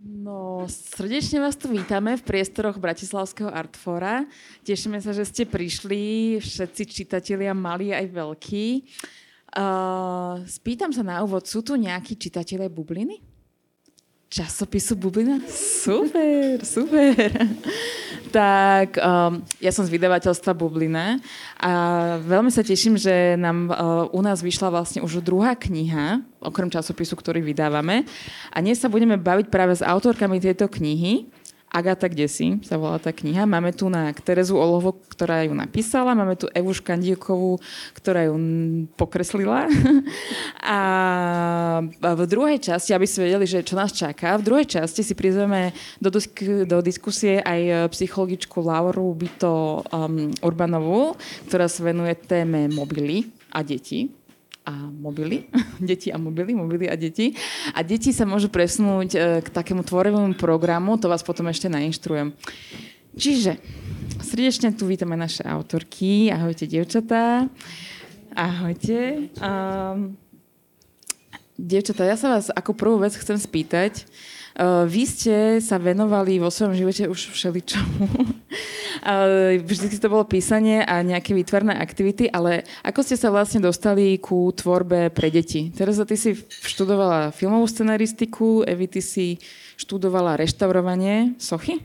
No, srdečne vás tu vítame v priestoroch Bratislavského Artfora. Tešíme sa, že ste prišli, všetci čitatelia, malí aj veľkí. Uh, spýtam sa na úvod, sú tu nejakí čitatelia bubliny? Časopisu Bublina? Super, super. tak um, ja som z vydavateľstva Bublina a veľmi sa teším, že nám uh, u nás vyšla vlastne už druhá kniha, okrem časopisu, ktorý vydávame. A dnes sa budeme baviť práve s autorkami tejto knihy. Agata si sa volá tá kniha. Máme tu na Terezu Olovo, ktorá ju napísala. Máme tu Evu Škandíkovú, ktorá ju pokreslila. A v druhej časti, aby ste vedeli, že čo nás čaká, v druhej časti si prizveme do, disk- do diskusie aj psychologičku Lauru Bito um, Urbanovú, ktorá sa venuje téme mobily a deti a mobily, deti a mobily, mobily a deti. A deti sa môžu presunúť e, k takému tvorivému programu, to vás potom ešte nainštrujem. Čiže srdečne tu vítame naše autorky. Ahojte, dievčatá. Ahojte. Um, dievčatá, ja sa vás ako prvú vec chcem spýtať, vy ste sa venovali vo svojom živote už všeličomu. uh, vždy to bolo písanie a nejaké výtvarné aktivity, ale ako ste sa vlastne dostali ku tvorbe pre deti? Teraz ty si študovala filmovú scenaristiku, Evi, ty si študovala reštaurovanie sochy?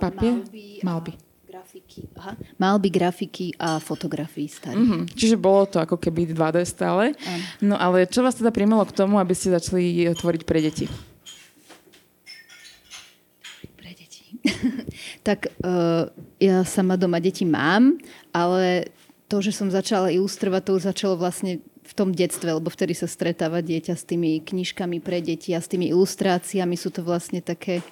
Papier? Malby. Grafiky. Aha. Malby, grafiky a fotografii starých. Mm-hmm. Čiže bolo to ako keby 2D stále. Ano. No ale čo vás teda primelo k tomu, aby ste začali tvoriť pre deti? tak uh, ja sama doma deti mám, ale to, že som začala ilustrovať, to už začalo vlastne v tom detstve, lebo vtedy sa stretáva dieťa s tými knižkami pre deti a s tými ilustráciami. Sú to vlastne také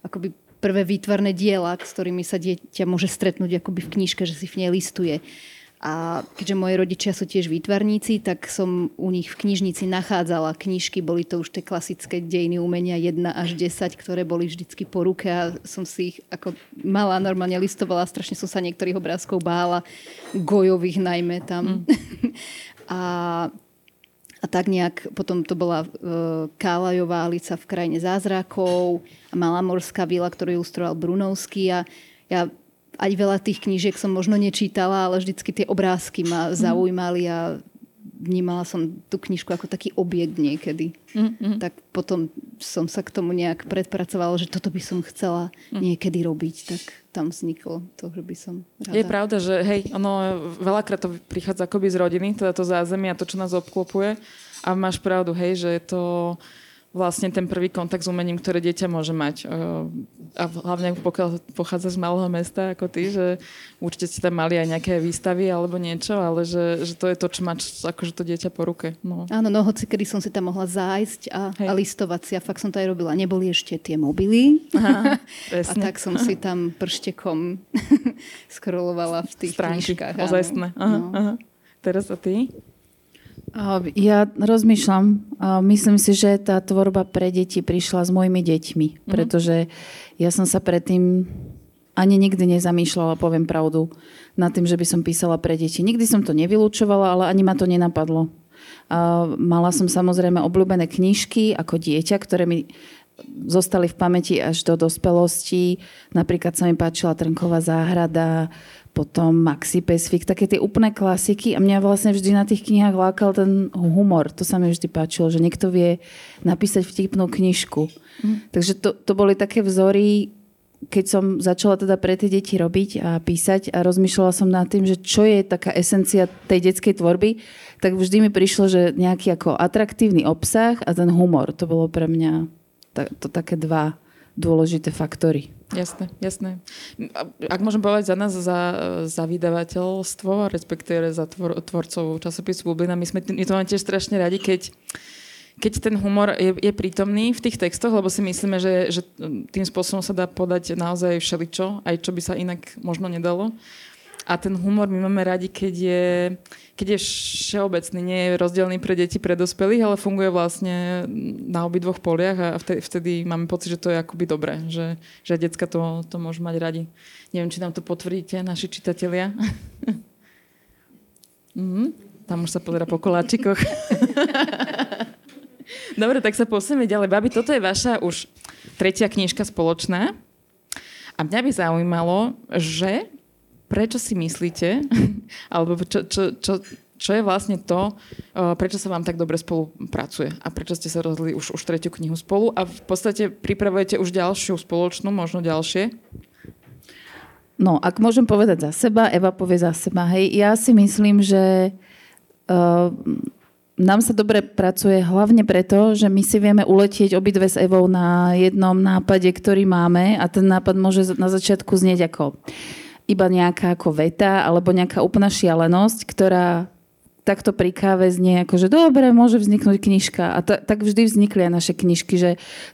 akoby prvé výtvarné diela, s ktorými sa dieťa môže stretnúť akoby v knižke, že si v nej listuje. Uh, a keďže moji rodičia sú tiež výtvarníci, tak som u nich v knižnici nachádzala knižky, boli to už tie klasické dejiny umenia 1 až 10, ktoré boli vždycky po ruke a som si ich ako malá normálne listovala, strašne som sa niektorých obrázkov bála, gojových najmä tam. Mm. a a tak nejak, potom to bola uh, Kálajová Alica v krajine zázrakov Malá morská vila, ktorú ilustroval Brunovský a ja aj veľa tých knížiek som možno nečítala, ale vždycky tie obrázky ma mhm. zaujímali a vnímala som tú knižku ako taký objekt niekedy. Mm-hmm. Tak potom som sa k tomu nejak predpracovala, že toto by som chcela mm. niekedy robiť. Tak tam vzniklo to, že by som rada. Je pravda, že hej, ono veľakrát to prichádza akoby z rodiny, teda to zázemie a to, čo nás obklopuje. A máš pravdu, hej, že je to vlastne ten prvý kontakt s umením, ktoré dieťa môže mať. A hlavne pokiaľ pochádza z malého mesta ako ty, že určite ste tam mali aj nejaké výstavy alebo niečo, ale že, že to je to, čo má akože to dieťa po ruke. No. Áno, no hoci kedy som si tam mohla zájsť a, a listovať si a fakt som to aj robila. Neboli ešte tie mobily Aha, a tak som si tam prštekom scrollovala v tých Stránky, knižkách. Ozajstné. Aha, no. aha. Teraz a ty? Ja rozmýšľam. Myslím si, že tá tvorba pre deti prišla s mojimi deťmi, mm-hmm. pretože ja som sa predtým ani nikdy nezamýšľala, poviem pravdu, nad tým, že by som písala pre deti. Nikdy som to nevylúčovala, ale ani ma to nenapadlo. Mala som samozrejme obľúbené knižky ako dieťa, ktoré mi zostali v pamäti až do dospelosti. Napríklad sa mi páčila Trnková záhrada, potom Maxi Pacific, také tie úplné klasiky a mňa vlastne vždy na tých knihách lákal ten humor. To sa mi vždy páčilo, že niekto vie napísať vtipnú knižku. Mm. Takže to, to boli také vzory, keď som začala teda pre tie deti robiť a písať a rozmýšľala som nad tým, že čo je taká esencia tej detskej tvorby, tak vždy mi prišlo, že nejaký ako atraktívny obsah a ten humor. To bolo pre mňa to, to také dva dôležité faktory. Jasné, jasné. Ak môžem povedať za nás, za, za vydavateľstvo, respektíve za tvor, tvorcov časopisu Bublina, my, sme, my to máme tiež strašne radi, keď, keď ten humor je, je prítomný v tých textoch, lebo si myslíme, že, že tým spôsobom sa dá podať naozaj všeličo, aj čo by sa inak možno nedalo. A ten humor my máme radi, keď je, keď je všeobecný, nie je rozdielný pre deti, pre dospelých, ale funguje vlastne na obidvoch poliach a vtedy, vtedy máme pocit, že to je akoby dobré, že, že decka to, to môžu mať radi. Neviem, či nám to potvrdíte, naši čitatelia. mm, tam už sa pozera po koláčikoch. Dobre, tak sa posunieme ďalej. Babi, toto je vaša už tretia knižka spoločná. A mňa by zaujímalo, že prečo si myslíte, alebo čo, čo, čo, čo je vlastne to, prečo sa vám tak dobre spolupracuje a prečo ste sa rozhodli už, už tretiu knihu spolu a v podstate pripravujete už ďalšiu spoločnú, možno ďalšie? No, ak môžem povedať za seba, Eva povie za seba. Hej, ja si myslím, že uh, nám sa dobre pracuje hlavne preto, že my si vieme uletieť obidve s Evou na jednom nápade, ktorý máme a ten nápad môže na začiatku znieť ako iba nejaká ako veta alebo nejaká úplná šialenosť, ktorá takto pri káve znie ako, že dobre, môže vzniknúť knižka. A to, tak vždy vznikli aj naše knižky, že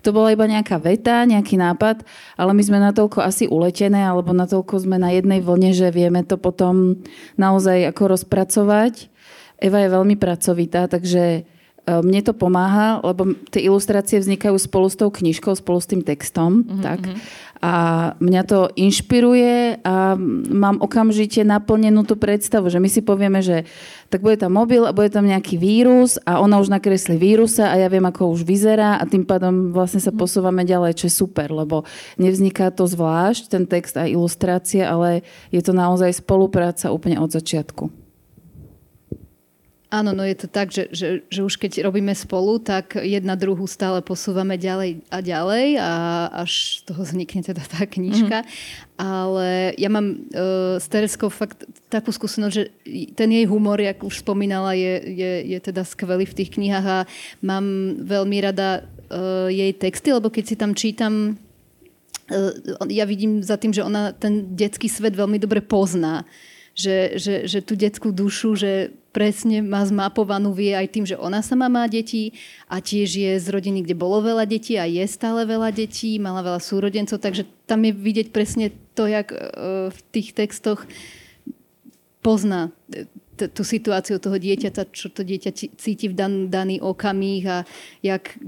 to bola iba nejaká veta, nejaký nápad, ale my sme natoľko asi uletené, alebo natoľko sme na jednej vlne, že vieme to potom naozaj ako rozpracovať Eva je veľmi pracovitá, takže mne to pomáha, lebo tie ilustrácie vznikajú spolu s tou knižkou, spolu s tým textom. Mm-hmm. Tak. A mňa to inšpiruje a mám okamžite naplnenú tú predstavu, že my si povieme, že tak bude tam mobil a bude tam nejaký vírus a ona už nakreslí vírusa a ja viem, ako už vyzerá a tým pádom vlastne sa mhm. posúvame ďalej, čo je super, lebo nevzniká to zvlášť, ten text a ilustrácie, ale je to naozaj spolupráca úplne od začiatku. Áno, no je to tak, že, že, že už keď robíme spolu, tak jedna druhú stále posúvame ďalej a ďalej a až z toho vznikne teda tá knižka. Mm-hmm. Ale ja mám uh, s Tereskou fakt takú skúsenosť, že ten jej humor, jak už spomínala, je, je, je teda skvelý v tých knihách a mám veľmi rada uh, jej texty, lebo keď si tam čítam uh, ja vidím za tým, že ona ten detský svet veľmi dobre pozná. Že, že, že tú detskú dušu, že presne má zmapovanú, vie aj tým, že ona sama má deti a tiež je z rodiny, kde bolo veľa detí a je stále veľa detí, mala veľa súrodencov, takže tam je vidieť presne to, jak e, v tých textoch pozná e, tú situáciu toho dieťaťa, čo to dieťa cíti v dan, daný okamih a jak,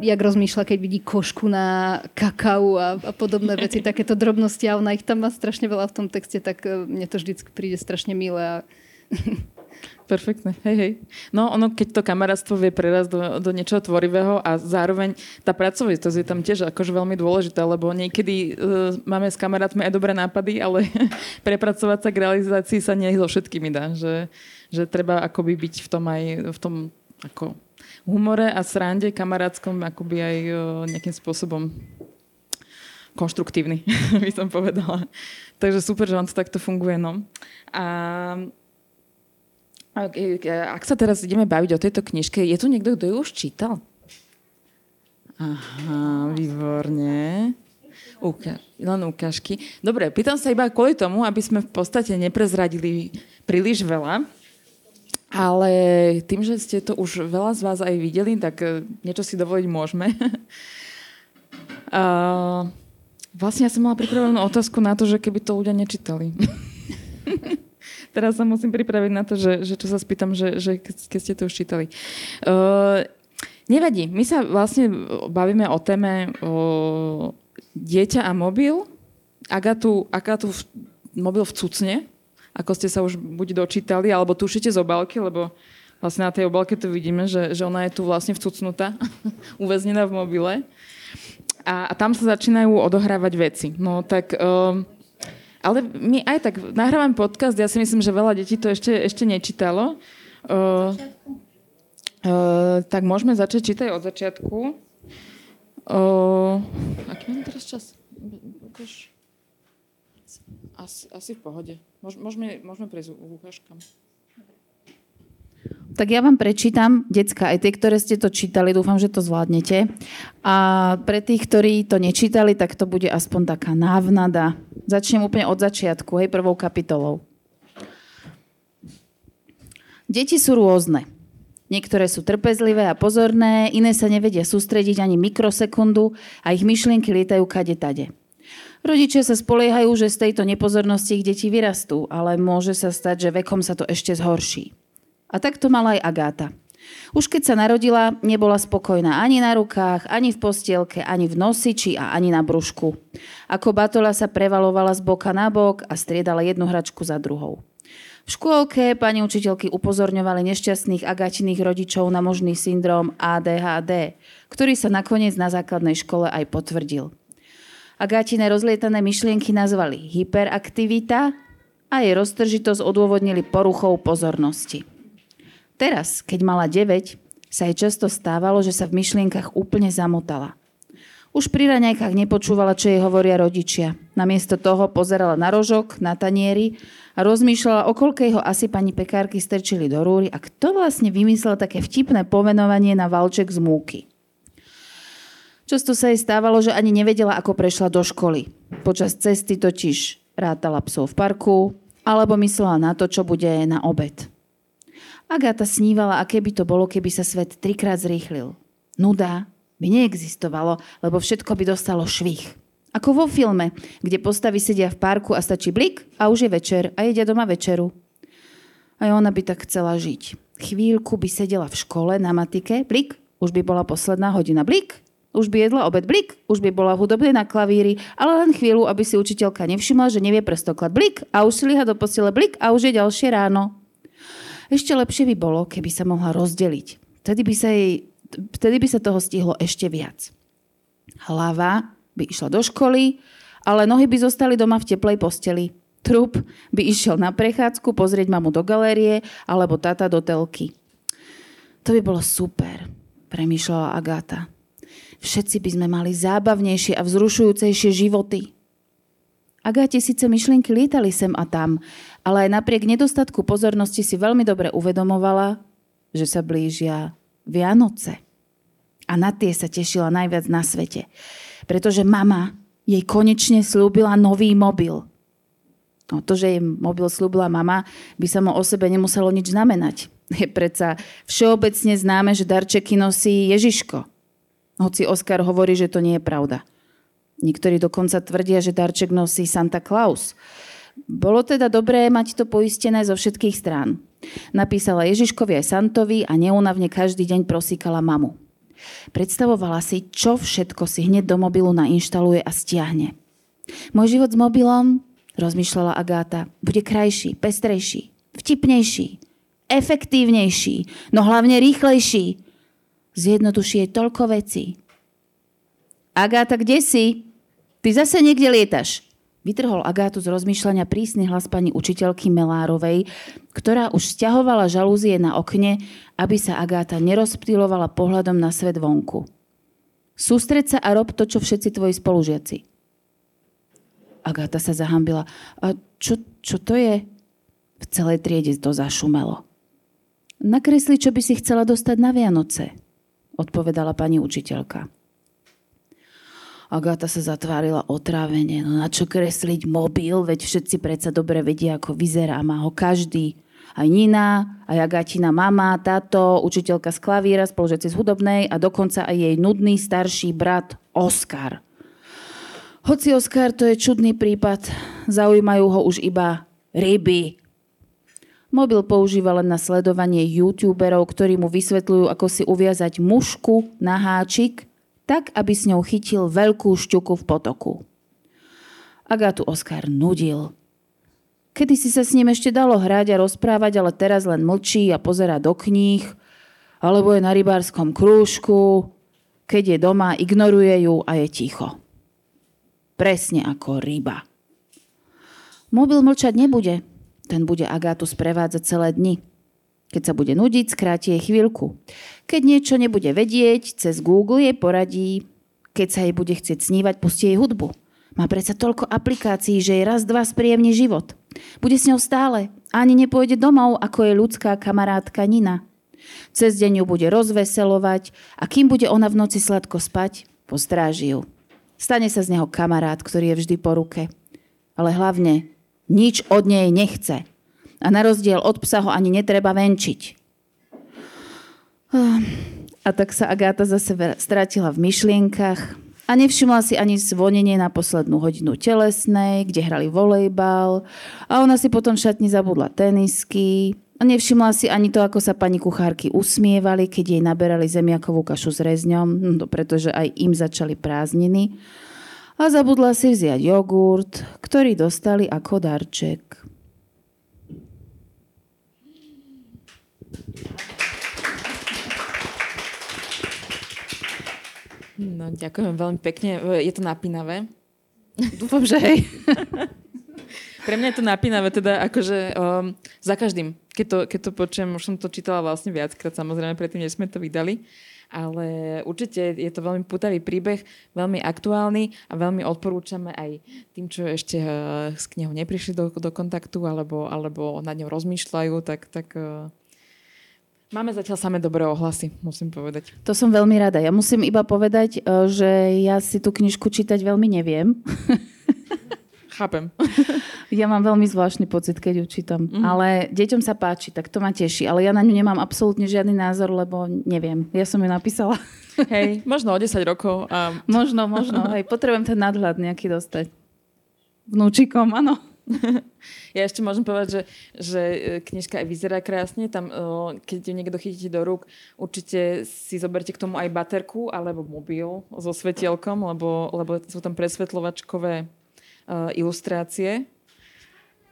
jak rozmýšľa, keď vidí košku na kakao a, a podobné veci, takéto drobnosti a ona ich tam má strašne veľa v tom texte, tak e, mne to vždy príde strašne milé a Perfektne, hej, hej. No ono, keď to kamarátstvo vie prerazť do, do niečoho tvorivého a zároveň tá pracovitosť je tam tiež akože veľmi dôležitá, lebo niekedy uh, máme s kamarátmi aj dobré nápady, ale prepracovať sa k realizácii sa nie so všetkými dá, že, že treba akoby byť v tom aj v tom ako humore a srande kamarátskom akoby aj uh, nejakým spôsobom konštruktívny, by som povedala. Takže super, že vám to takto funguje. No. A ak sa teraz ideme baviť o tejto knižke, je tu niekto, kto ju už čítal? Aha, výborne. Uka- len ukážky. Dobre, pýtam sa iba kvôli tomu, aby sme v podstate neprezradili príliš veľa. Ale tým, že ste to už veľa z vás aj videli, tak e, niečo si dovoliť môžeme. uh, vlastne ja som mala pripravenú otázku na to, že keby to ľudia nečítali. teraz sa musím pripraviť na to, že, že čo sa spýtam, že, že keď ste to už čítali. Uh, nevadí, my sa vlastne bavíme o téme o dieťa a mobil. Agatu, Agatu v, mobil vcucne, ako ste sa už buď dočítali, alebo tušíte z obálky, lebo vlastne na tej obálke to vidíme, že, že ona je tu vlastne vcucnutá, uväznená v mobile. A, a tam sa začínajú odohrávať veci. No tak... Uh, ale my aj tak nahrávame podcast, ja si myslím, že veľa detí to ešte, ešte nečítalo. Uh, uh, tak môžeme začať čítať od začiatku. Uh, aký mám teraz čas? Asi, asi v pohode. Môžeme, môžeme prejsť k ukážkam. Tak ja vám prečítam, decka, aj tie, ktoré ste to čítali, dúfam, že to zvládnete. A pre tých, ktorí to nečítali, tak to bude aspoň taká návnada. Začnem úplne od začiatku, hej, prvou kapitolou. Deti sú rôzne. Niektoré sú trpezlivé a pozorné, iné sa nevedia sústrediť ani mikrosekundu a ich myšlienky lietajú kade tade. Rodičia sa spoliehajú, že z tejto nepozornosti ich deti vyrastú, ale môže sa stať, že vekom sa to ešte zhorší. A tak to mala aj Agáta. Už keď sa narodila, nebola spokojná ani na rukách, ani v postielke, ani v nosiči a ani na brúšku. Ako batola sa prevalovala z boka na bok a striedala jednu hračku za druhou. V škôlke pani učiteľky upozorňovali nešťastných agatiných rodičov na možný syndrom ADHD, ktorý sa nakoniec na základnej škole aj potvrdil. Agátine rozlietané myšlienky nazvali hyperaktivita a jej roztržitosť odôvodnili poruchou pozornosti. Teraz, keď mala 9, sa jej často stávalo, že sa v myšlienkach úplne zamotala – už pri raňajkách nepočúvala, čo jej hovoria rodičia. Namiesto toho pozerala na rožok, na tanieri a rozmýšľala, o koľkej ho asi pani pekárky strčili do rúry a kto vlastne vymyslel také vtipné pomenovanie na valček z múky. Často sa jej stávalo, že ani nevedela, ako prešla do školy. Počas cesty totiž rátala psov v parku alebo myslela na to, čo bude na obed. Agáta snívala, aké by to bolo, keby sa svet trikrát zrýchlil. Nuda, by neexistovalo, lebo všetko by dostalo švih. Ako vo filme, kde postavy sedia v parku a stačí blik a už je večer a jedia doma večeru. Aj ona by tak chcela žiť. Chvíľku by sedela v škole na matike, blik, už by bola posledná hodina, blik, už by jedla obed, blik, už by bola hudobne na klavíri, ale len chvíľu, aby si učiteľka nevšimla, že nevie prstoklad, blik a už si liha do postele, blik a už je ďalšie ráno. Ešte lepšie by bolo, keby sa mohla rozdeliť. Vtedy by sa jej vtedy by sa toho stihlo ešte viac. Hlava by išla do školy, ale nohy by zostali doma v teplej posteli. Trup by išiel na prechádzku pozrieť mamu do galérie alebo tata do telky. To by bolo super, premýšľala Agáta. Všetci by sme mali zábavnejšie a vzrušujúcejšie životy. Agáte síce myšlienky lietali sem a tam, ale aj napriek nedostatku pozornosti si veľmi dobre uvedomovala, že sa blížia Vianoce. A na tie sa tešila najviac na svete. Pretože mama jej konečne slúbila nový mobil. No, to, že jej mobil slúbila mama, by sa mu o sebe nemuselo nič znamenať. Je predsa všeobecne známe, že darčeky nosí Ježiško. Hoci Oskar hovorí, že to nie je pravda. Niektorí dokonca tvrdia, že darček nosí Santa Claus. Bolo teda dobré mať to poistené zo všetkých strán. Napísala Ježiškovi aj Santovi a neunavne každý deň prosíkala mamu. Predstavovala si, čo všetko si hneď do mobilu nainštaluje a stiahne. Môj život s mobilom, rozmýšľala Agáta, bude krajší, pestrejší, vtipnejší, efektívnejší, no hlavne rýchlejší. Zjednoduší je toľko vecí. Agáta, kde si? Ty zase niekde lietaš. Vytrhol Agátu z rozmýšľania prísny hlas pani učiteľky Melárovej, ktorá už stiahovala žalúzie na okne, aby sa Agáta nerozptýlovala pohľadom na svet vonku. Sústreď sa a rob to, čo všetci tvoji spolužiaci. Agáta sa zahambila. A čo, čo to je? V celej triede to zašumelo. Nakresli, čo by si chcela dostať na Vianoce, odpovedala pani učiteľka. Agáta sa zatvárila otrávene. No na čo kresliť mobil, veď všetci predsa dobre vedia, ako vyzerá. Má ho každý. Aj Nina, aj Agatina mama, táto, učiteľka z klavíra, spolužiaci z hudobnej a dokonca aj jej nudný starší brat Oskar. Hoci Oskar to je čudný prípad, zaujímajú ho už iba ryby. Mobil používa len na sledovanie youtuberov, ktorí mu vysvetľujú, ako si uviazať mušku na háčik tak aby s ňou chytil veľkú šťuku v potoku. Agátu Oskar nudil. Kedy si sa s ním ešte dalo hrať a rozprávať, ale teraz len mlčí a pozera do kníh, alebo je na rybárskom krúžku, keď je doma, ignoruje ju a je ticho. Presne ako ryba. Mobil mlčať nebude. Ten bude Agátu sprevádzať celé dni. Keď sa bude nudiť, skráti jej chvíľku. Keď niečo nebude vedieť, cez Google jej poradí. Keď sa jej bude chcieť snívať, pustí jej hudbu. Má predsa toľko aplikácií, že jej raz, dva spríjemní život. Bude s ňou stále. Ani nepôjde domov, ako je ľudská kamarátka Nina. Cez deň ju bude rozveselovať a kým bude ona v noci sladko spať, postráži ju. Stane sa z neho kamarát, ktorý je vždy po ruke. Ale hlavne nič od nej nechce. A na rozdiel od psa ho ani netreba venčiť. A tak sa Agáta zase strátila v myšlienkach a nevšimla si ani zvonenie na poslednú hodinu telesnej, kde hrali volejbal a ona si potom v šatni zabudla tenisky a nevšimla si ani to, ako sa pani kuchárky usmievali, keď jej naberali zemiakovú kašu s rezňom, no pretože aj im začali prázdniny. A zabudla si vziať jogurt, ktorý dostali ako darček. No, ďakujem veľmi pekne. Je to napínavé. Dúfam, že hej. Pre mňa je to napínavé, teda akože um, za každým. Keď to, keď to počujem, už som to čítala vlastne viackrát, samozrejme, predtým, než sme to vydali. Ale určite je to veľmi putavý príbeh, veľmi aktuálny a veľmi odporúčame aj tým, čo ešte uh, s knihou neprišli do, do kontaktu alebo, alebo nad ňou rozmýšľajú, tak, tak uh, Máme zatiaľ samé dobré ohlasy, musím povedať. To som veľmi rada. Ja musím iba povedať, uh, že ja si tú knižku čítať veľmi neviem. Chápem. Ja mám veľmi zvláštny pocit, keď ju čítam. Mm. Ale deťom sa páči, tak to ma teší. Ale ja na ňu nemám absolútne žiadny názor, lebo neviem. Ja som ju napísala. Hej, možno o 10 rokov. A... Možno, možno. Hej, potrebujem ten nadhľad nejaký dostať. Vnúčikom, áno. Ja ešte môžem povedať, že, že e, knižka aj vyzerá krásne. Tam, keď ju niekto chytíte do rúk, určite si zoberte k tomu aj baterku alebo mobil so svetielkom, lebo, lebo sú tam presvetľovačkové uh, ilustrácie,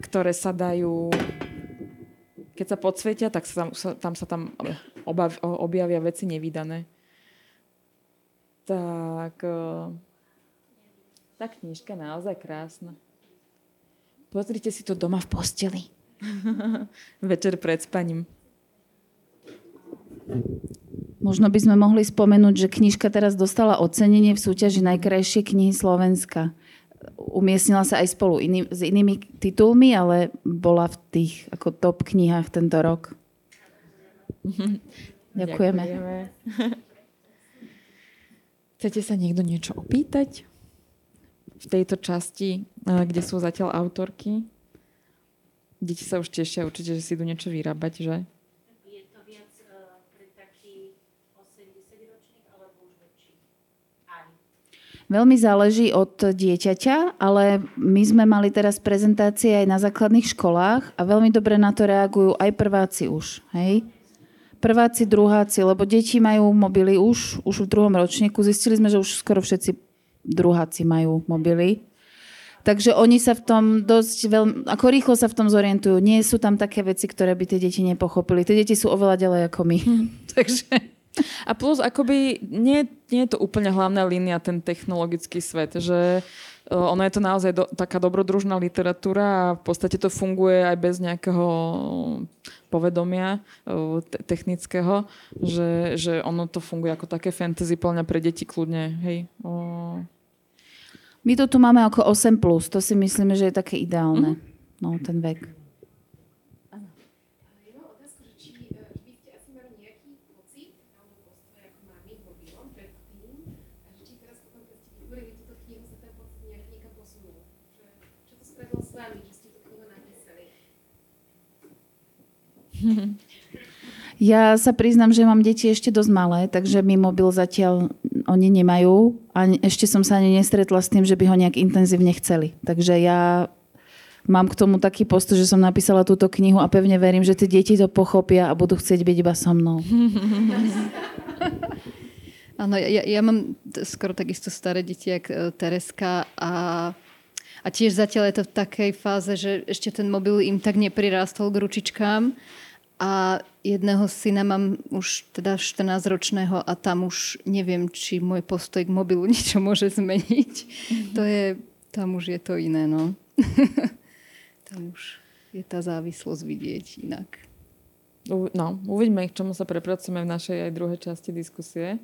ktoré sa dajú keď sa podsvietia, tak sa tam, sa, tam sa tam obav, objavia veci nevydané. Tak tá knižka naozaj krásna. Pozrite si to doma v posteli. Večer pred spaním. Možno by sme mohli spomenúť, že knižka teraz dostala ocenenie v súťaži najkrajšie knihy Slovenska. Umiestnila sa aj spolu iný, s inými titulmi, ale bola v tých ako top knihách tento rok. Ďakujeme. Ďakujeme. Chcete sa niekto niečo opýtať? V tejto časti, kde sú zatiaľ autorky. Deti sa už tešia určite, že si idú niečo vyrábať, že? Je to viac uh, pre taký 80-ročných alebo už väčší? Veľmi záleží od dieťaťa, ale my sme mali teraz prezentácie aj na základných školách a veľmi dobre na to reagujú aj prváci už. Hej? Prváci, druháci, lebo deti majú mobily už, už v druhom ročníku. Zistili sme, že už skoro všetci druháci majú mobily. Takže oni sa v tom dosť veľmi, ako rýchlo sa v tom zorientujú. Nie sú tam také veci, ktoré by tie deti nepochopili. Tie deti sú oveľa ďalej ako my. Takže... A plus, akoby nie, nie je to úplne hlavná línia, ten technologický svet, že e, ono je to naozaj do, taká dobrodružná literatúra a v podstate to funguje aj bez nejakého povedomia e, te- technického, že, že ono to funguje ako také fantasy plňa pre deti kľudne. Hej. O, my to tu máme ako 8+, plus. to si myslíme, že je také ideálne, mm-hmm. no, ten vek. Ja sa priznám, že mám deti ešte dosť malé, takže mi mobil zatiaľ oni nemajú a ešte som sa ani nestretla s tým, že by ho nejak intenzívne chceli. Takže ja mám k tomu taký postup, že som napísala túto knihu a pevne verím, že tie deti to pochopia a budú chcieť byť iba so mnou. Áno, ja, ja mám skoro takisto staré deti, jak e, Tereska a, a tiež zatiaľ je to v takej fáze, že ešte ten mobil im tak neprirástol k ručičkám a jedného syna mám už teda 14-ročného a tam už neviem, či môj postoj k mobilu niečo môže zmeniť. Mm-hmm. To je, tam už je to iné, no. tam už je tá závislosť vidieť inak. No, uvidíme, k čomu sa prepracujeme v našej aj druhej časti diskusie.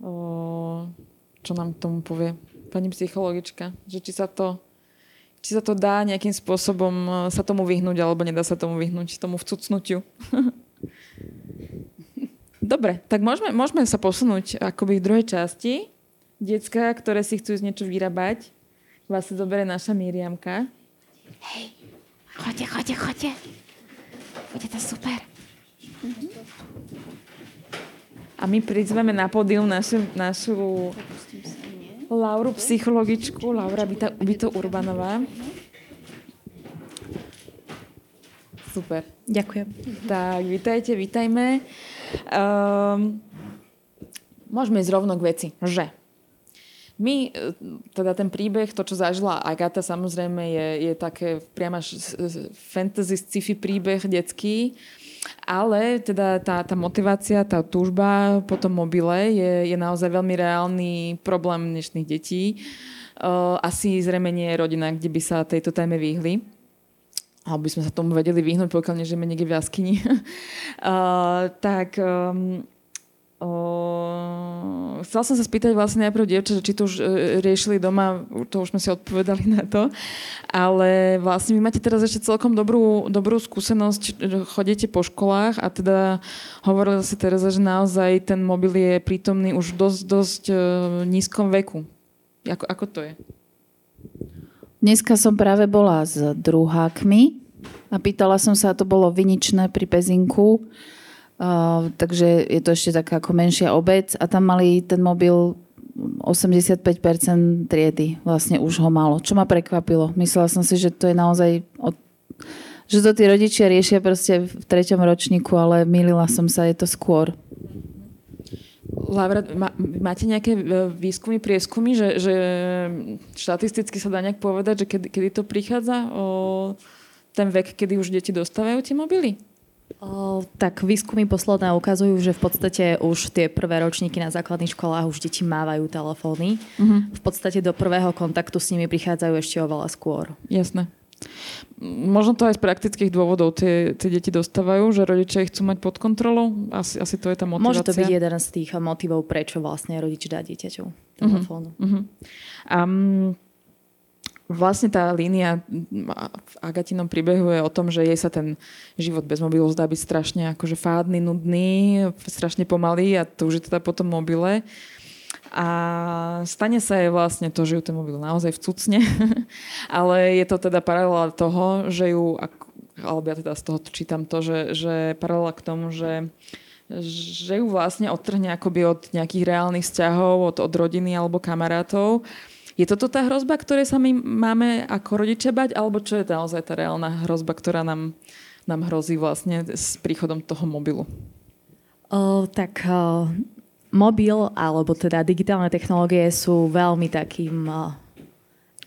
O, čo nám tomu povie pani psychologička, že či sa to či sa to dá nejakým spôsobom e, sa tomu vyhnúť, alebo nedá sa tomu vyhnúť, tomu vcucnutiu. Dobre, tak môžeme, môžeme sa posunúť akoby v druhej časti. Decka, ktoré si chcú niečo vyrábať, vás sa zoberie naša Miriamka. Hej, chodte, chodte, chodte. Bude to super. A my prizveme na pódium našu, našu Lauru, psychologičku, Laura Byto, Byto Urbanová. Super. Ďakujem. Tak, vítajte, vítajme. Um, môžeme ísť rovno k veci, že my, e, teda ten príbeh, to, čo zažila Agata, samozrejme je, je také priama fantasy sci-fi príbeh detský. Ale teda tá, tá motivácia, tá túžba po tom mobile je, je naozaj veľmi reálny problém dnešných detí. Uh, asi zrejme nie je rodina, kde by sa tejto téme vyhli alebo by sme sa tomu vedeli vyhnúť, pokiaľ nežijeme niekde v jaskyni, uh, tak um, uh, chcela som sa spýtať vlastne najprv dievča, či to už uh, riešili doma, to už sme si odpovedali na to, ale vlastne vy máte teraz ešte celkom dobrú, dobrú skúsenosť, chodíte po školách a teda hovorila si Tereza, že naozaj ten mobil je prítomný už v dosť, dosť uh, nízkom veku. Ako, ako to je? Dneska som práve bola s druhákmi a pýtala som sa, a to bolo viničné pri Pezinku, takže je to ešte taká ako menšia obec a tam mali ten mobil 85% triedy, vlastne už ho malo, čo ma prekvapilo. Myslela som si, že to je naozaj od že to tí rodičia riešia proste v treťom ročníku, ale milila som sa, je to skôr. Lavra, má, máte nejaké e, výskumy, prieskumy, že, že štatisticky sa dá nejak povedať, že kedy, kedy to prichádza o ten vek, kedy už deti dostávajú tie mobily? O, tak výskumy posledné ukazujú, že v podstate už tie prvé ročníky na základných školách už deti mávajú telefóny. Uh-huh. V podstate do prvého kontaktu s nimi prichádzajú ešte oveľa skôr. Jasné. Možno to aj z praktických dôvodov tie, tie deti dostávajú, že rodičia ich chcú mať pod kontrolou? Asi, asi to je tá motivácia. Môže to byť jeden z tých motivov, prečo vlastne rodič dá dieťaťu telefónu. Uh-huh. Uh-huh. Um, vlastne tá línia v Agatinom príbehu je o tom, že jej sa ten život bez mobilu zdá byť strašne akože fádny, nudný, strašne pomalý a to už je teda potom mobile. A stane sa jej vlastne to, že ju ten mobil naozaj vcucne, ale je to teda paralela toho, že ju, alebo ja teda z toho čítam to, že, že paralela k tomu, že že ju vlastne odtrhne akoby od nejakých reálnych vzťahov, od, od rodiny alebo kamarátov. Je toto tá hrozba, ktorej sa my máme ako rodiče bať, alebo čo je naozaj tá reálna hrozba, ktorá nám, nám hrozí vlastne s príchodom toho mobilu? O, tak o, mobil alebo teda digitálne technológie sú veľmi takým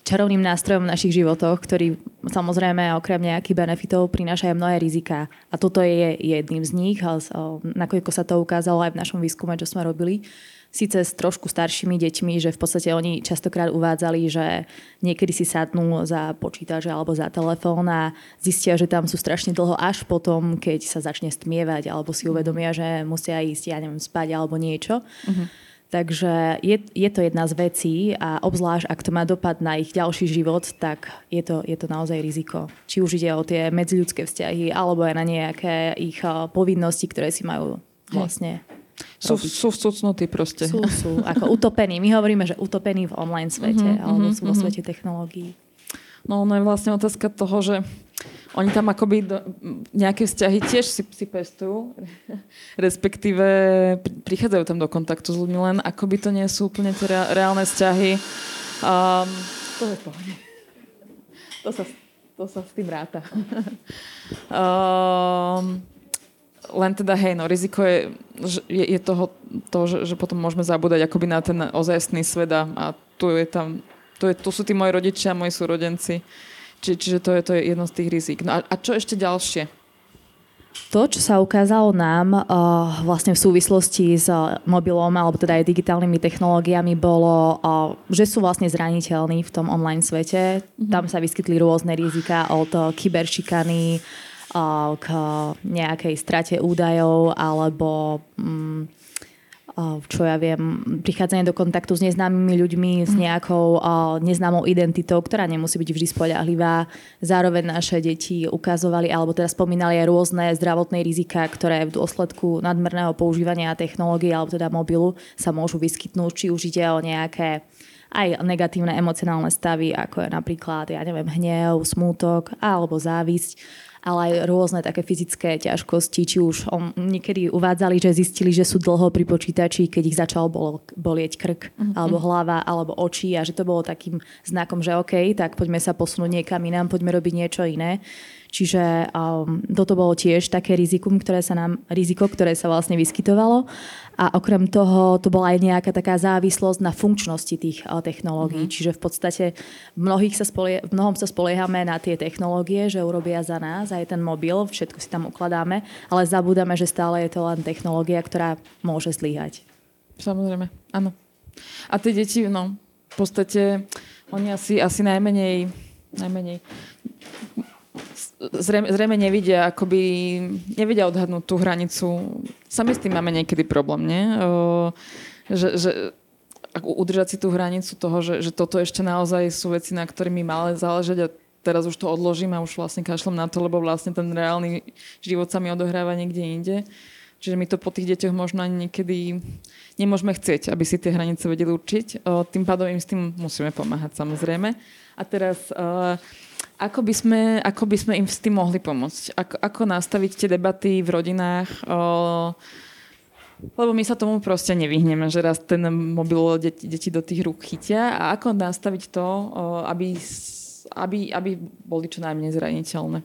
čarovným nástrojom v našich životoch, ktorý samozrejme okrem nejakých benefitov prináša aj mnohé rizika. A toto je jedným z nich, nakoľko sa to ukázalo aj v našom výskume, čo sme robili síce s trošku staršími deťmi, že v podstate oni častokrát uvádzali, že niekedy si sadnú za počítač alebo za telefón a zistia, že tam sú strašne dlho až potom, keď sa začne stmievať alebo si uvedomia, že musia ísť, ja neviem, spať alebo niečo. Uh-huh. Takže je, je to jedna z vecí a obzvlášť, ak to má dopad na ich ďalší život, tak je to, je to naozaj riziko. Či už ide o tie medziľudské vzťahy, alebo aj na nejaké ich eh, povinnosti, ktoré si majú vlastne sú, sú vcucnutí proste. Sú, sú. Ako utopení. My hovoríme, že utopení v online svete, uh-huh, alebo vo uh-huh. svete technológií. No, ono je vlastne otázka toho, že oni tam akoby do, nejaké vzťahy tiež si, si pestujú, respektíve prichádzajú tam do kontaktu s ľuďmi, len akoby to nie sú úplne tie reálne vzťahy. Um, to je pohode. To sa, to sa s tým ráta. um, len teda hej, no riziko je, je, je toho, to, že, že potom môžeme zabúdať akoby na ten ozajstný svet a, a tu je tam, tu, je, tu sú tí moji rodičia, moji súrodenci. Či, čiže to je, to je jedno z tých rizik. No a, a čo ešte ďalšie? To, čo sa ukázalo nám uh, vlastne v súvislosti s uh, mobilom alebo teda aj digitálnymi technológiami bolo, uh, že sú vlastne zraniteľní v tom online svete. Mm-hmm. Tam sa vyskytli rôzne rizika od uh, kyberšikany, k nejakej strate údajov alebo mm, čo ja viem, prichádzanie do kontaktu s neznámymi ľuďmi, s mhm. nejakou neznámou identitou, ktorá nemusí byť vždy spoľahlivá. Zároveň naše deti ukazovali, alebo teda spomínali aj rôzne zdravotné rizika, ktoré v dôsledku nadmerného používania technológie alebo teda mobilu sa môžu vyskytnúť, či už ide o nejaké aj negatívne emocionálne stavy, ako je napríklad, ja neviem, hnev, smútok alebo závisť ale aj rôzne také fyzické ťažkosti, či už on, niekedy uvádzali, že zistili, že sú dlho pri počítači, keď ich začal bol, bolieť krk, mm-hmm. alebo hlava, alebo oči a že to bolo takým znakom, že OK, tak poďme sa posunúť niekam inám, poďme robiť niečo iné. Čiže um, toto bolo tiež také rizikum, ktoré sa nám, riziko, ktoré sa vlastne vyskytovalo. A okrem toho to bola aj nejaká taká závislosť na funkčnosti tých uh, technológií. Mm-hmm. Čiže v podstate v, mnohých sa spolie, v mnohom sa spoliehame na tie technológie, že urobia za nás aj ten mobil, všetko si tam ukladáme, ale zabúdame, že stále je to len technológia, ktorá môže zlyhať. Samozrejme, áno. A tie deti, no, v podstate, oni asi, asi najmenej, najmenej zrejme, zrejme nevidia, akoby, nevidia odhadnúť tú hranicu. Sami s tým máme niekedy problém, nie? Že, že udržať si tú hranicu toho, že, že toto ešte naozaj sú veci, na ktorými máme záležať a teraz už to odložím a už vlastne kašlem na to, lebo vlastne ten reálny život sa mi odohráva niekde inde. Čiže my to po tých deťoch možno ani niekedy nemôžeme chcieť, aby si tie hranice vedeli určiť. Tým pádom im s tým musíme pomáhať samozrejme. A teraz ako by, sme, ako by sme im s tým mohli pomôcť? Ako, ako nastaviť tie debaty v rodinách? O, lebo my sa tomu proste nevyhneme, že raz ten mobil deti, deti do tých rúk chytia. A ako nastaviť to, o, aby, aby, aby boli čo najmenej zraniteľné?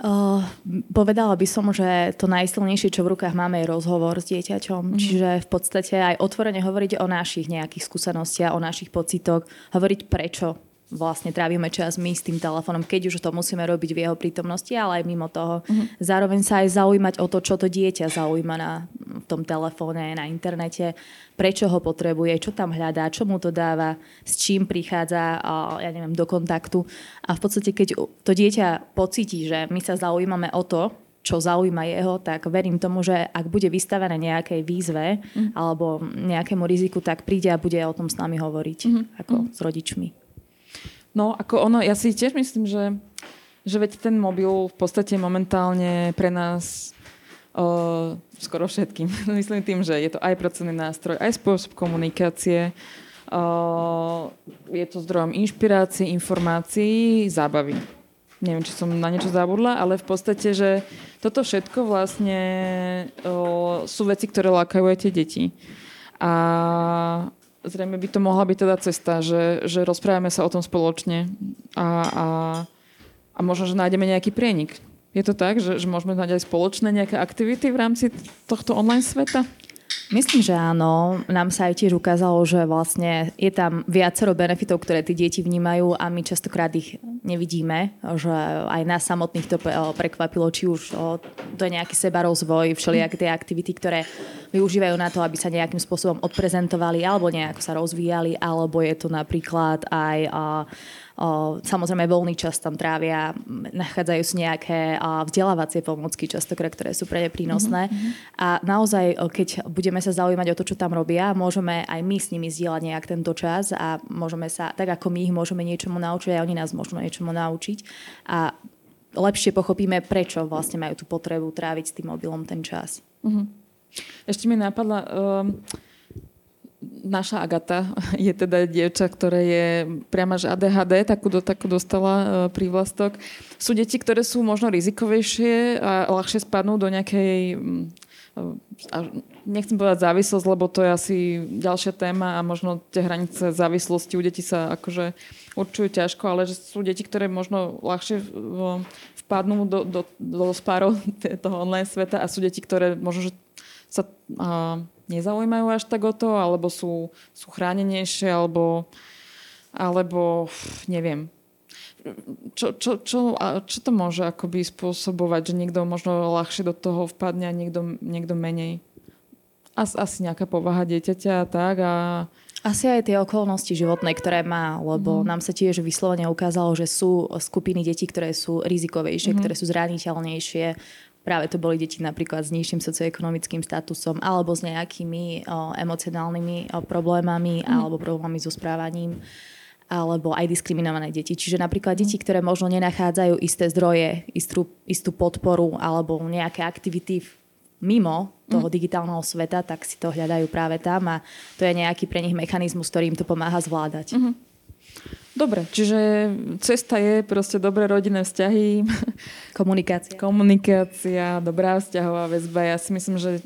Uh, povedala by som, že to najsilnejšie, čo v rukách máme, je rozhovor s dieťaťom. Mm-hmm. Čiže v podstate aj otvorene hovoriť o našich nejakých skúsenostiach, o našich pocitoch, hovoriť prečo vlastne trávime čas my s tým telefónom, keď už to musíme robiť v jeho prítomnosti, ale aj mimo toho. Uh-huh. Zároveň sa aj zaujímať o to, čo to dieťa zaujíma na v tom telefóne, na internete, prečo ho potrebuje, čo tam hľadá, čo mu to dáva, s čím prichádza ja neviem, do kontaktu. A v podstate, keď to dieťa pocíti, že my sa zaujímame o to, čo zaujíma jeho, tak verím tomu, že ak bude vystavené nejakej výzve mm. alebo nejakému riziku, tak príde a bude o tom s nami hovoriť, mm. ako mm. s rodičmi. No, ako ono, ja si tiež myslím, že, že veď ten mobil v podstate momentálne pre nás uh, skoro všetkým. myslím tým, že je to aj pracovný nástroj, aj spôsob komunikácie, uh, je to zdrojom inšpirácie, informácií, zábavy. Neviem, či som na niečo zabudla, ale v podstate, že toto všetko vlastne uh, sú veci, ktoré lákajú aj tie deti. A zrejme by to mohla byť teda cesta, že, že rozprávame sa o tom spoločne a, a, a možno, že nájdeme nejaký prienik. Je to tak, že, že môžeme nájsť aj spoločné nejaké aktivity v rámci tohto online sveta? Myslím, že áno. Nám sa aj tiež ukázalo, že vlastne je tam viacero benefitov, ktoré tí deti vnímajú a my častokrát ich nevidíme, že aj nás samotných to prekvapilo, či už to je nejaký sebarozvoj, všelijaké tie aktivity, ktoré využívajú na to, aby sa nejakým spôsobom odprezentovali alebo nejako sa rozvíjali, alebo je to napríklad aj samozrejme voľný čas tam trávia, nachádzajú si nejaké vzdelávacie pomôcky častokrát, ktoré sú pre ne prínosné. Mm-hmm. A naozaj, keď budeme sa zaujímať o to, čo tam robia, môžeme aj my s nimi zdieľať nejak tento čas a môžeme sa, tak ako my ich môžeme niečomu naučiť, aj oni nás môžu niečomu naučiť. A lepšie pochopíme, prečo vlastne majú tú potrebu tráviť s tým mobilom ten čas. Mm-hmm. Ešte mi napadla... Um naša Agata je teda dievča, ktoré je priama že ADHD, takú, do, takú dostala uh, prívlastok. Sú deti, ktoré sú možno rizikovejšie a ľahšie spadnú do nejakej uh, nechcem povedať závislosť, lebo to je asi ďalšia téma a možno tie hranice závislosti u detí sa akože určujú ťažko, ale že sú deti, ktoré možno ľahšie vpadnú do, do, do spárov toho online sveta a sú deti, ktoré možno, že sa uh, nezaujímajú až tak o to, alebo sú, sú chránenejšie, alebo, alebo neviem. Čo, čo, čo, čo to môže akoby spôsobovať, že niekto možno ľahšie do toho vpadne a niekto, niekto menej? As, asi nejaká povaha dieťaťa a tak a asi aj tie okolnosti životné, ktoré má, lebo mm. nám sa tiež vyslovene ukázalo, že sú skupiny detí, ktoré sú rizikovejšie, mm. ktoré sú zraniteľnejšie, práve to boli deti napríklad s nižším socioekonomickým statusom alebo s nejakými o, emocionálnymi o, problémami mm. alebo problémami so správaním alebo aj diskriminované deti. Čiže napríklad deti, ktoré možno nenachádzajú isté zdroje, istú, istú podporu alebo nejaké aktivity mimo toho mm. digitálneho sveta, tak si to hľadajú práve tam a to je nejaký pre nich mechanizmus, ktorým to pomáha zvládať. Mm-hmm. Dobre, čiže cesta je proste dobré rodinné vzťahy. Komunikácia. Komunikácia, dobrá vzťahová väzba. Ja si myslím, že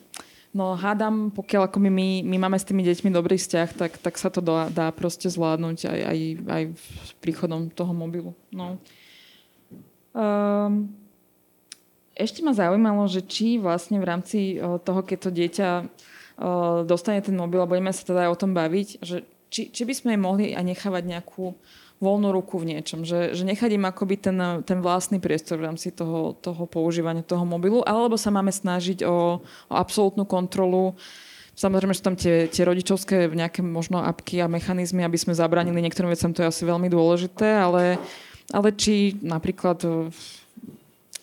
no hádam, pokiaľ ako my, my máme s tými deťmi dobrý vzťah, tak, tak sa to dá, dá proste zvládnuť aj, aj, aj s príchodom toho mobilu. No. Um, ešte ma zaujímalo, že či vlastne v rámci toho, keď to dieťa uh, dostane ten mobil a budeme sa teda aj o tom baviť, že či, či by sme jej mohli aj nechávať nejakú voľnú ruku v niečom, že, že nechať im akoby ten, ten vlastný priestor v rámci toho, toho používania toho mobilu, alebo sa máme snažiť o, o absolútnu kontrolu. Samozrejme, že tam tie, tie rodičovské nejaké možno apky a mechanizmy, aby sme zabránili niektorým vecem, to je asi veľmi dôležité, ale, ale či napríklad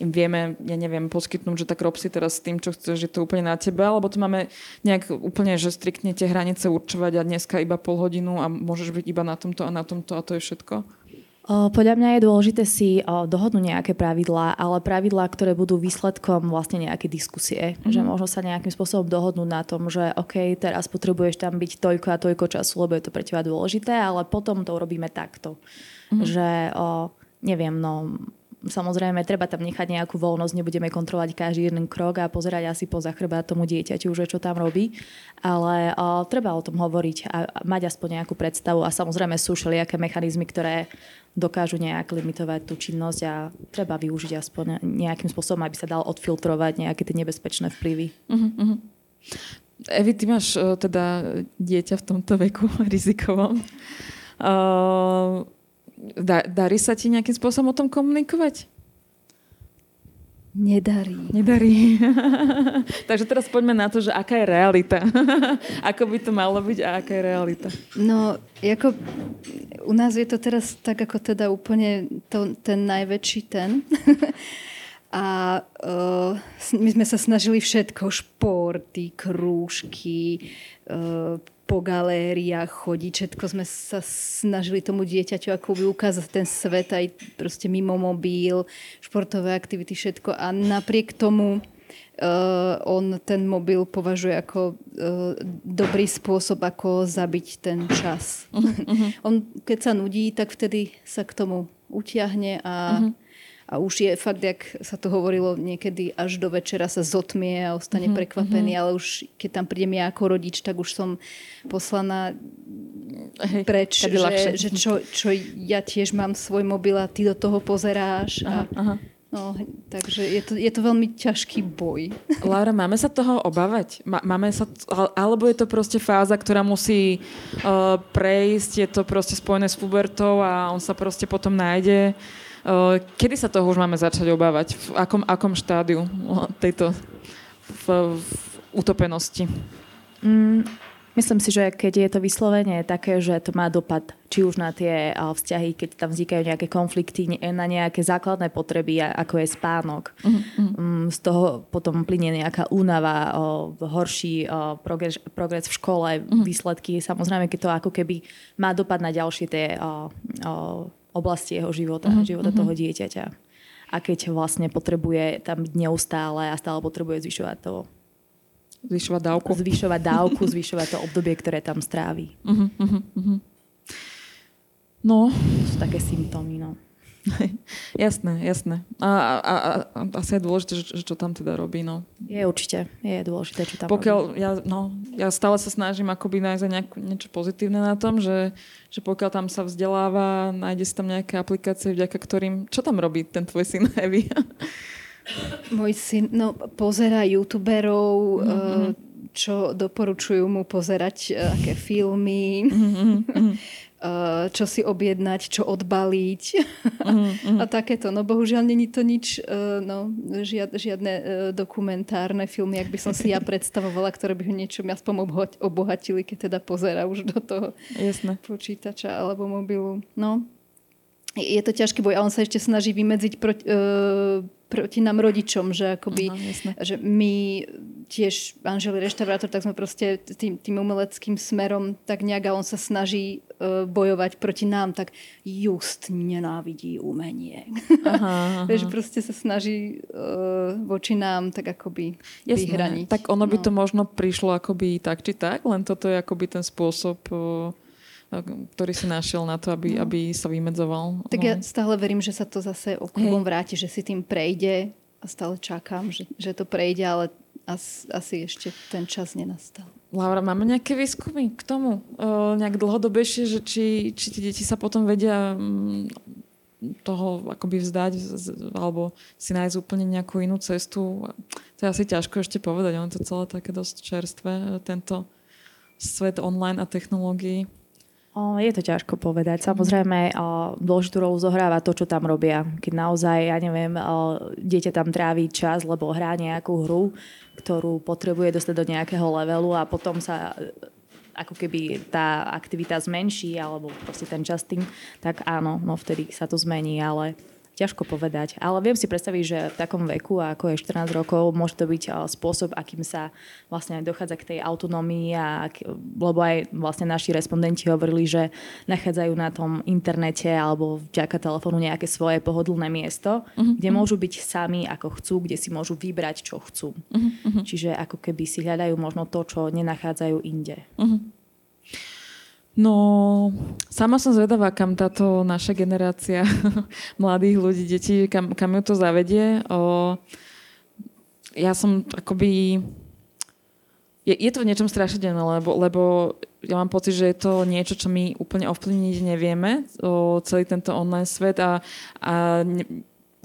im vieme, ja neviem, poskytnúť, že tak rob si teraz s tým, čo chceš, že to úplne na teba, alebo to máme nejak úplne, že striktne tie hranice určovať a dneska iba pol hodinu a môžeš byť iba na tomto a na tomto a to je všetko? Podľa mňa je dôležité si dohodnúť nejaké pravidlá, ale pravidlá, ktoré budú výsledkom vlastne nejaké diskusie. Mm-hmm. Že možno sa nejakým spôsobom dohodnúť na tom, že OK, teraz potrebuješ tam byť toľko a toľko času, lebo je to pre teba dôležité, ale potom to urobíme takto. Mm-hmm. Že o, neviem, no Samozrejme, treba tam nechať nejakú voľnosť, nebudeme kontrolovať každý jeden krok a pozerať asi po chrbát tomu dieťaťu, že čo tam robí, ale o, treba o tom hovoriť a mať aspoň nejakú predstavu a samozrejme sú všelijaké mechanizmy, ktoré dokážu nejak limitovať tú činnosť a treba využiť aspoň nejakým spôsobom, aby sa dal odfiltrovať nejaké tie nebezpečné vplyvy. Uh-huh, Evi, ty máš uh, teda dieťa v tomto veku rizikovom. Uh, Da, darí sa ti nejakým spôsobom o tom komunikovať? Nedarí. Nedarí. Takže teraz poďme na to, že aká je realita. ako by to malo byť a aká je realita. No, ako u nás je to teraz tak, ako teda úplne to, ten najväčší ten. a uh, my sme sa snažili všetko, športy, krúžky, uh, po galériách chodiť, všetko sme sa snažili tomu dieťaťu ako ukázať ten svet aj proste mimo mobil, športové aktivity, všetko a napriek tomu Uh, on ten mobil považuje ako uh, dobrý spôsob, ako zabiť ten čas. Uh-huh. on keď sa nudí, tak vtedy sa k tomu utiahne a uh-huh a už je fakt, jak sa to hovorilo niekedy, až do večera sa zotmie a ostane mm-hmm. prekvapený, ale už keď tam prídem ja ako rodič, tak už som poslaná Hej, preč, že, že čo, čo ja tiež mám svoj mobil a ty do toho pozeráš. Aha, a, aha. No, takže je to, je to veľmi ťažký boj. Laura, máme sa toho obávať? Máme sa, alebo je to proste fáza, ktorá musí uh, prejsť, je to proste spojené s pubertou a on sa proste potom nájde Kedy sa toho už máme začať obávať? V akom, akom štádiu tejto v, v utopenosti? Mm, myslím si, že keď je to vyslovene také, že to má dopad či už na tie vzťahy, keď tam vznikajú nejaké konflikty, na nejaké základné potreby, ako je spánok. Uh-huh. Z toho potom plinie nejaká únava, horší progres, progres v škole, uh-huh. výsledky. Samozrejme, keď to ako keby má dopad na ďalšie tie oblasti jeho života, uh-huh, života uh-huh. toho dieťaťa. A keď vlastne potrebuje tam neustále a stále potrebuje zvyšovať to Zvyšovať dávku. Zvyšovať dávku, zvyšovať to obdobie, ktoré tam stráví. Uh-huh, uh-huh, uh-huh. No. To sú také symptómy, no. jasné, jasné. A, a, a, a asi je dôležité, že, že čo tam teda robí. No. Je určite, je dôležité, čo tam pokiaľ, robí. Ja, no, ja stále sa snažím akoby nájsť nejak, niečo pozitívne na tom, že, že pokiaľ tam sa vzdeláva, nájde si tam nejaké aplikácie, vďaka ktorým... Čo tam robí ten tvoj syn Evi? Môj syn, no, pozera youtuberov, mm-hmm. čo doporučujú mu pozerať, eh, aké filmy. Mm-hmm. Eh, čo si objednať, čo odbaliť mm, mm. a takéto. No bohužiaľ není to nič, eh, no, žiad, žiadne eh, dokumentárne filmy, ak by som si ja predstavovala, ktoré by ho niečo aspoň obohatili, keď teda pozera už do toho Jasne. počítača alebo mobilu. No, je to ťažký boj a on sa ešte snaží vymedziť proti, uh, proti nám rodičom, že akoby, uh-huh, že my tiež Anželi reštaurátor, tak sme proste tým, tým umeleckým smerom tak nejak a on sa snaží uh, bojovať proti nám, tak just nenávidí umenie. Aha, aha. Vieš, proste sa snaží uh, voči nám tak akoby Jasné, vyhraniť. Tak ono by no. to možno prišlo akoby tak či tak, len toto je akoby ten spôsob uh, ktorý si našiel na to, aby, no. aby sa vymedzoval. Tak no. ja stále verím, že sa to zase okruhom vráti, že si tým prejde a stále čakám, že, že to prejde, ale asi, asi ešte ten čas nenastal. Laura, máme nejaké výskumy k tomu? O, nejak dlhodobejšie, že či, či tie deti sa potom vedia mm, toho akoby vzdať alebo si nájsť úplne nejakú inú cestu. To je asi ťažko ešte povedať, on to celé také dosť čerstvé, tento svet online a technológií. Je to ťažko povedať. Samozrejme, dôležitú rolu zohráva to, čo tam robia. Keď naozaj, ja neviem, dieťa tam tráví čas, lebo hrá nejakú hru, ktorú potrebuje dostať do nejakého levelu a potom sa ako keby tá aktivita zmenší, alebo proste ten čas tým, tak áno, no vtedy sa to zmení, ale ťažko povedať. Ale viem si predstaviť, že v takom veku, ako je 14 rokov, môže to byť spôsob, akým sa vlastne dochádza k tej autonómii, a, lebo aj vlastne naši respondenti hovorili, že nachádzajú na tom internete alebo vďaka telefónu nejaké svoje pohodlné miesto, uh-huh. kde môžu byť sami ako chcú, kde si môžu vybrať, čo chcú. Uh-huh. Čiže ako keby si hľadajú možno to, čo nenachádzajú inde. Uh-huh. No, sama som zvedavá, kam táto naša generácia mladých ľudí, detí, kam, kam ju to zavedie. O, ja som akoby... Je, je to v niečom strašidelné, lebo, lebo ja mám pocit, že je to niečo, čo my úplne ovplyvniť nevieme, o celý tento online svet a, a ne,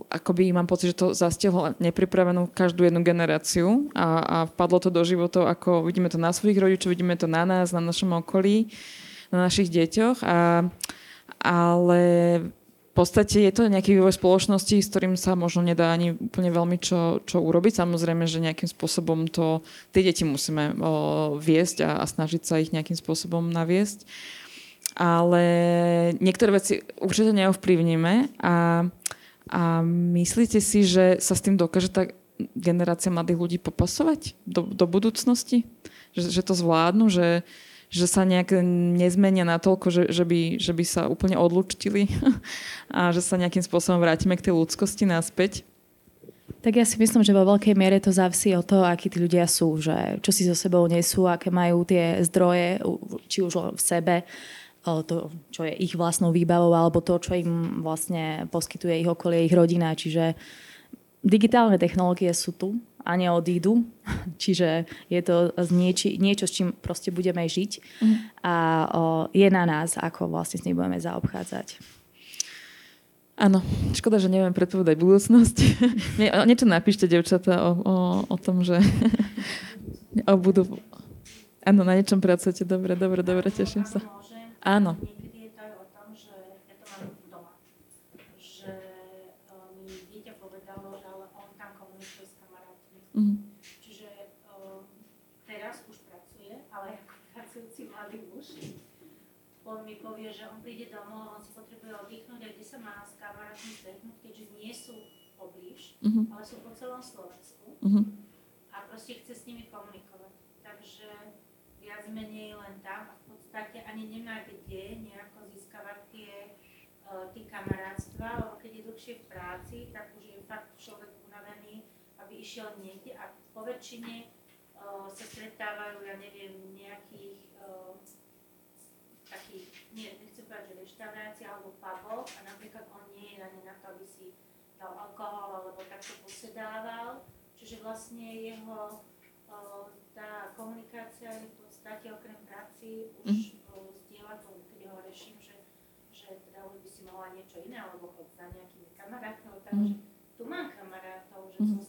akoby mám pocit, že to zastihlo nepripravenú každú jednu generáciu a, a vpadlo to do životov, ako vidíme to na svojich rodičov, vidíme to na nás, na našom okolí. Uh, na našich deťoch. A, ale v podstate je to nejaký vývoj spoločnosti, s ktorým sa možno nedá ani úplne veľmi čo, čo urobiť. Samozrejme, že nejakým spôsobom to tie deti musíme o, viesť a, a snažiť sa ich nejakým spôsobom naviesť. Ale niektoré veci určite neovplyvníme a, a myslíte si, že sa s tým dokáže tá generácia mladých ľudí popasovať do, do budúcnosti? Že, že to zvládnu, že, že sa nejak nezmenia natoľko, že, že, by, že by sa úplne odlučtili a že sa nejakým spôsobom vrátime k tej ľudskosti naspäť. Tak ja si myslím, že vo veľkej miere to závisí od toho, akí tí ľudia sú, že čo si so sebou nesú, aké majú tie zdroje, či už v sebe, to, čo je ich vlastnou výbavou, alebo to, čo im vlastne poskytuje ich okolie, ich rodina. Čiže digitálne technológie sú tu a neodídu. Čiže je to nieči, niečo, s čím proste budeme žiť mm. a o, je na nás, ako vlastne s ním budeme zaobchádzať. Áno, škoda, že neviem predpovedať budúcnosť. Nie, niečo napíšte, devčata, o, o, o tom, že o budú... Áno, na niečom pracujete. Dobre, dobre, dobre, teším sa. Áno. Mm. Čiže uh, teraz už pracuje, ale ako pracujúci mladý muž, on mi povie, že on príde domov, on si potrebuje oddychnúť a kde sa má s kamarátmi stretnúť, keďže nie sú poblíž, mm-hmm. ale sú po celom Slovensku mm-hmm. a proste chce s nimi komunikovať. Takže viac menej len tam a v podstate ani nemá kde nejako získavať tie, uh, tie kamarátstva, lebo keď je dlhšie v práci, tak už je fakt človek unavený aby išiel niekde a po väčšine uh, sa stretávajú, ja neviem, nejakých uh, takých, nie, nechcem povedať, že reštaurácií alebo pubov a napríklad on nie je ani na to, aby si dal alkohol alebo takto posedával. Čiže vlastne jeho uh, tá komunikácia je v podstate okrem práci už mm. zdieľa to, keď ho reším, že, že teda by si mohla niečo iné alebo chod za nejakými kamarátmi, takže mm tu mám kamarátov, že nemám, uh,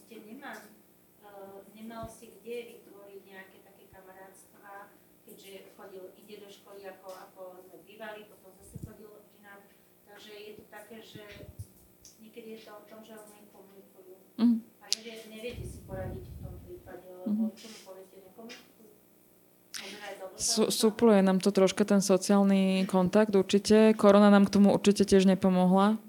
kde vytvoriť nejaké také kamarátstva, keďže chodil, ide do školy, ako, ako sme bývali, potom zase chodil inám. Takže je to také, že niekedy je to o tom, že oni komunikujú. Mm-hmm. A nevie, neviete si poradiť v tom prípade, lebo mm-hmm. čo mi poviete, nekomunikujú. Supluje nám to troška ten sociálny kontakt určite. Korona nám k tomu určite tiež nepomohla.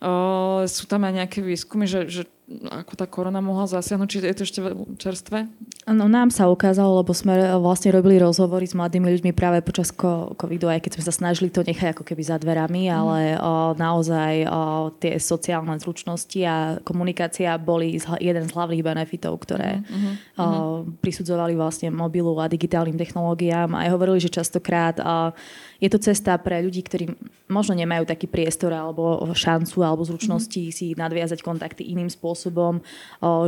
Uh, sú tam aj nejaké výskumy, že, že ako tá korona mohla zasiahnuť, či je to ešte čerstvé? No nám sa ukázalo, lebo sme vlastne robili rozhovory s mladými ľuďmi práve počas covidu, aj keď sme sa snažili to nechať ako keby za dverami, mm. ale o, naozaj o, tie sociálne zručnosti a komunikácia boli jeden z hlavných benefitov, ktoré mm-hmm. o, prisudzovali vlastne mobilu a digitálnym technológiám. Aj hovorili, že častokrát o, je to cesta pre ľudí, ktorí možno nemajú taký priestor alebo šancu alebo zručnosti mm-hmm. si nadviazať kontakty iným spôsobom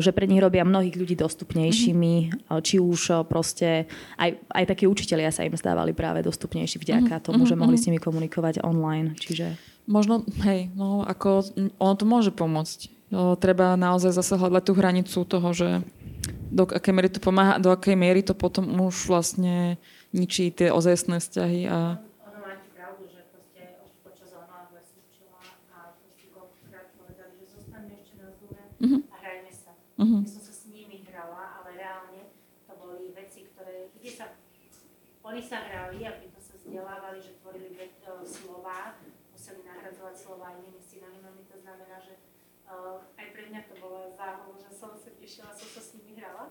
že pre nich robia mnohých ľudí dostupnejšími, mm-hmm. či už proste aj, aj takí učitelia sa im stávali práve dostupnejší vďaka mm-hmm. tomu, že mohli s nimi komunikovať online. Čiže... Možno, hej, no ako ono to môže pomôcť. O, treba naozaj zase hľadať tú hranicu toho, že do akej miery to pomáha, do akej miery to potom už vlastne ničí tie ozajstné vzťahy a Ono máte pravdu, že proste už počas online som učila a proste koľkokrát povedali, že zostaňme ešte Mhm. a hrajme sa. Mhm. Ja som sa s nimi hrala, ale reálne to boli veci, ktoré, kde sa, oni sa hrali a pritom sa vzdelávali, že tvorili ve, e, slova, museli nahradzovať slova inými synonymami, to znamená, že uh, aj pre mňa to bola zábava, že som sa tešila, som sa s nimi hrala,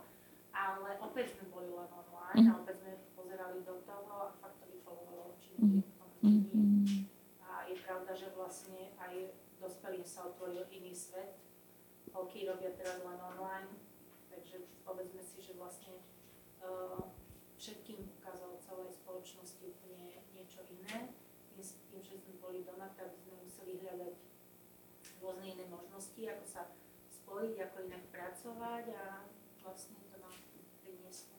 ale opäť sme boli len online a opäť sme pozerali do toho a fakt to vyfolovalo určite Mhm. a je pravda, že vlastne aj dospelým sa otvoril iný svet. Holky robia teraz len online, takže povedzme si, že vlastne uh, všetkým ukázal celej spoločnosti úplne niečo iné. Tým, tým, že sme boli doma, tak sme museli hľadať rôzne iné možnosti, ako sa spojiť, ako inak pracovať a vlastne to nám prinieslo.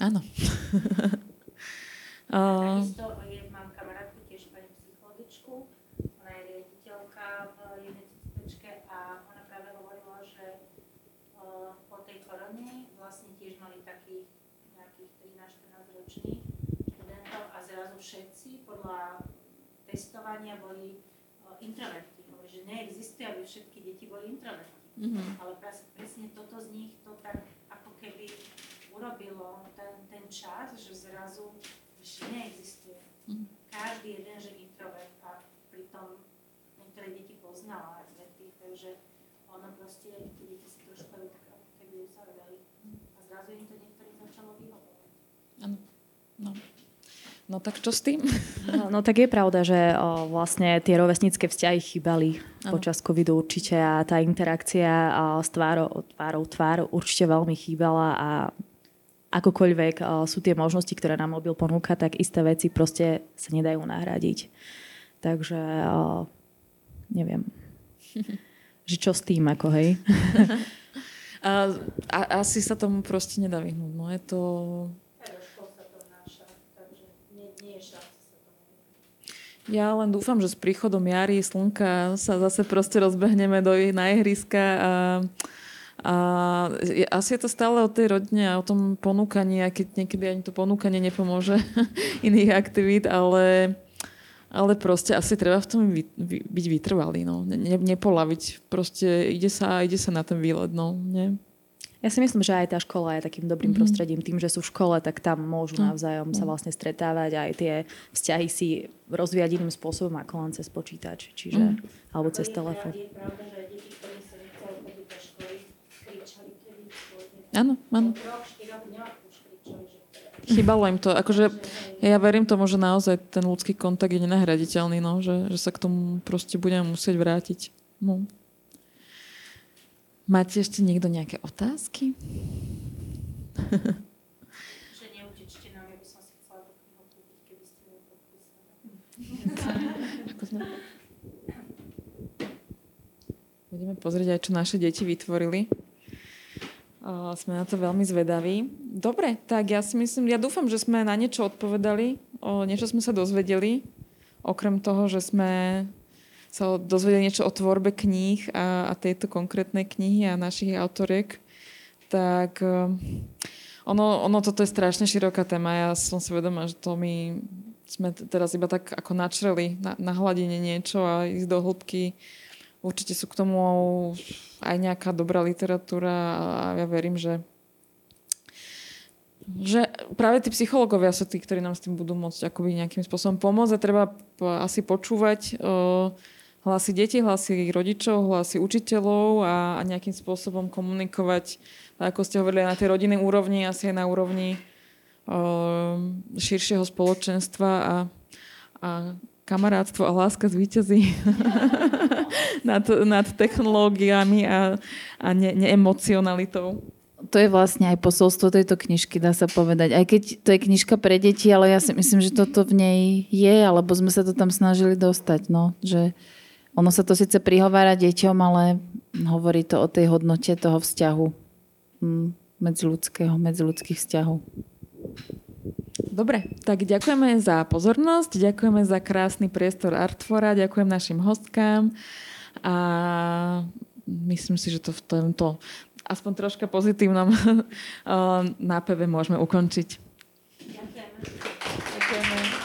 áno. A, Takisto je, mám kamarátku, tiež pani psychologičku, ona je riaditeľka v jednej cestečke a ona práve hovorila, že uh, po tej korone vlastne tiež mali takých nejakých 13-14 ročných študentov a zrazu všetci podľa testovania boli uh, introverti. Hovorí, že neexistuje, aby všetky deti boli introverti. mhm. Ale pres- presne toto z nich to tak ako keby urobilo ten, ten čas, že zrazu že neexistuje. Mhm. Každý jeden, že introvert a pritom niektoré deti poznala takže ono proste, tie deti si trošku aj tak ako keby uzavreli. A zrazu im to niektorým začalo vyhovovať. Áno. No. no tak čo s tým? No, no tak je pravda, že o, vlastne tie rovesnícke vzťahy chýbali Áno. počas covidu určite a tá interakcia o, s tvárou, tvárou tvár určite veľmi chýbala a akokoľvek o, sú tie možnosti, ktoré nám mobil ponúka, tak isté veci proste sa nedajú nahradiť. Takže o, neviem. že čo s tým, ako hej? A, a, asi sa tomu proste nedá vyhnúť. No je to... Aj do škôl sa to vnáša, takže nie, nie je šanca sa tomu vyhnúť. Ja len dúfam, že s príchodom jary, slnka sa zase proste rozbehneme do na ihriska a, a asi je to stále o tej rodine a o tom ponúkaní, aj keď niekedy ani to ponúkanie nepomôže iných aktivít, ale, ale proste asi treba v tom vy, vy, byť vytrvalý, no. Ne, ne, nepolaviť. Proste ide sa, ide sa na ten výlet, no. Nie? Ja si myslím, že aj tá škola je takým dobrým Mhm. prostredím. Tým, že sú v škole, tak tam môžu No. navzájom sa vlastne stretávať a aj tie vzťahy si rozvíjať iným spôsobom ako len cez počítač. Čiže, Mhm. alebo To cez je telefón. Áno, áno. Chýbalo im to. Akože ja verím tomu, že naozaj ten ľudský kontakt je nenahraditeľný, no, že, že sa k tomu proste budeme musieť vrátiť. No. Máte ešte niekto nejaké otázky? že neutečte nám, ja by som si chcela do knihu kúpiť, keby ste podpísali. Budeme pozrieť aj, čo naše deti vytvorili. Sme na to veľmi zvedaví. Dobre, tak ja si myslím, ja dúfam, že sme na niečo odpovedali, o niečo sme sa dozvedeli, okrem toho, že sme sa dozvedeli niečo o tvorbe kníh a, a tejto konkrétnej knihy a našich autoriek, tak um, ono, ono toto je strašne široká téma. Ja som si vedomá, že to my sme teraz iba tak ako načreli na, na hladine niečo a ísť do hĺbky. Určite sú k tomu aj nejaká dobrá literatúra a ja verím, že že práve tí psychológovia sú tí, ktorí nám s tým budú môcť akoby nejakým spôsobom pomôcť a treba asi počúvať uh, hlasy detí, hlasy rodičov, hlasy učiteľov a, a nejakým spôsobom komunikovať, ako ste hovorili, aj na tej rodinnej úrovni, asi aj na úrovni uh, širšieho spoločenstva a, a kamarátstvo a láska zvíťazí nad, nad technológiami a, a ne, neemocionalitou. To je vlastne aj posolstvo tejto knižky, dá sa povedať. Aj keď to je knižka pre deti, ale ja si myslím, že toto v nej je, alebo sme sa to tam snažili dostať. No, že ono sa to síce prihovára deťom, ale hovorí to o tej hodnote toho vzťahu mm, medziludského, medziludských vzťahov. Dobre, tak ďakujeme za pozornosť, ďakujeme za krásny priestor Artfora, ďakujem našim hostkám a myslím si, že to v tomto aspoň troška pozitívnom nápeve môžeme ukončiť. Ďakujeme. Ďakujeme.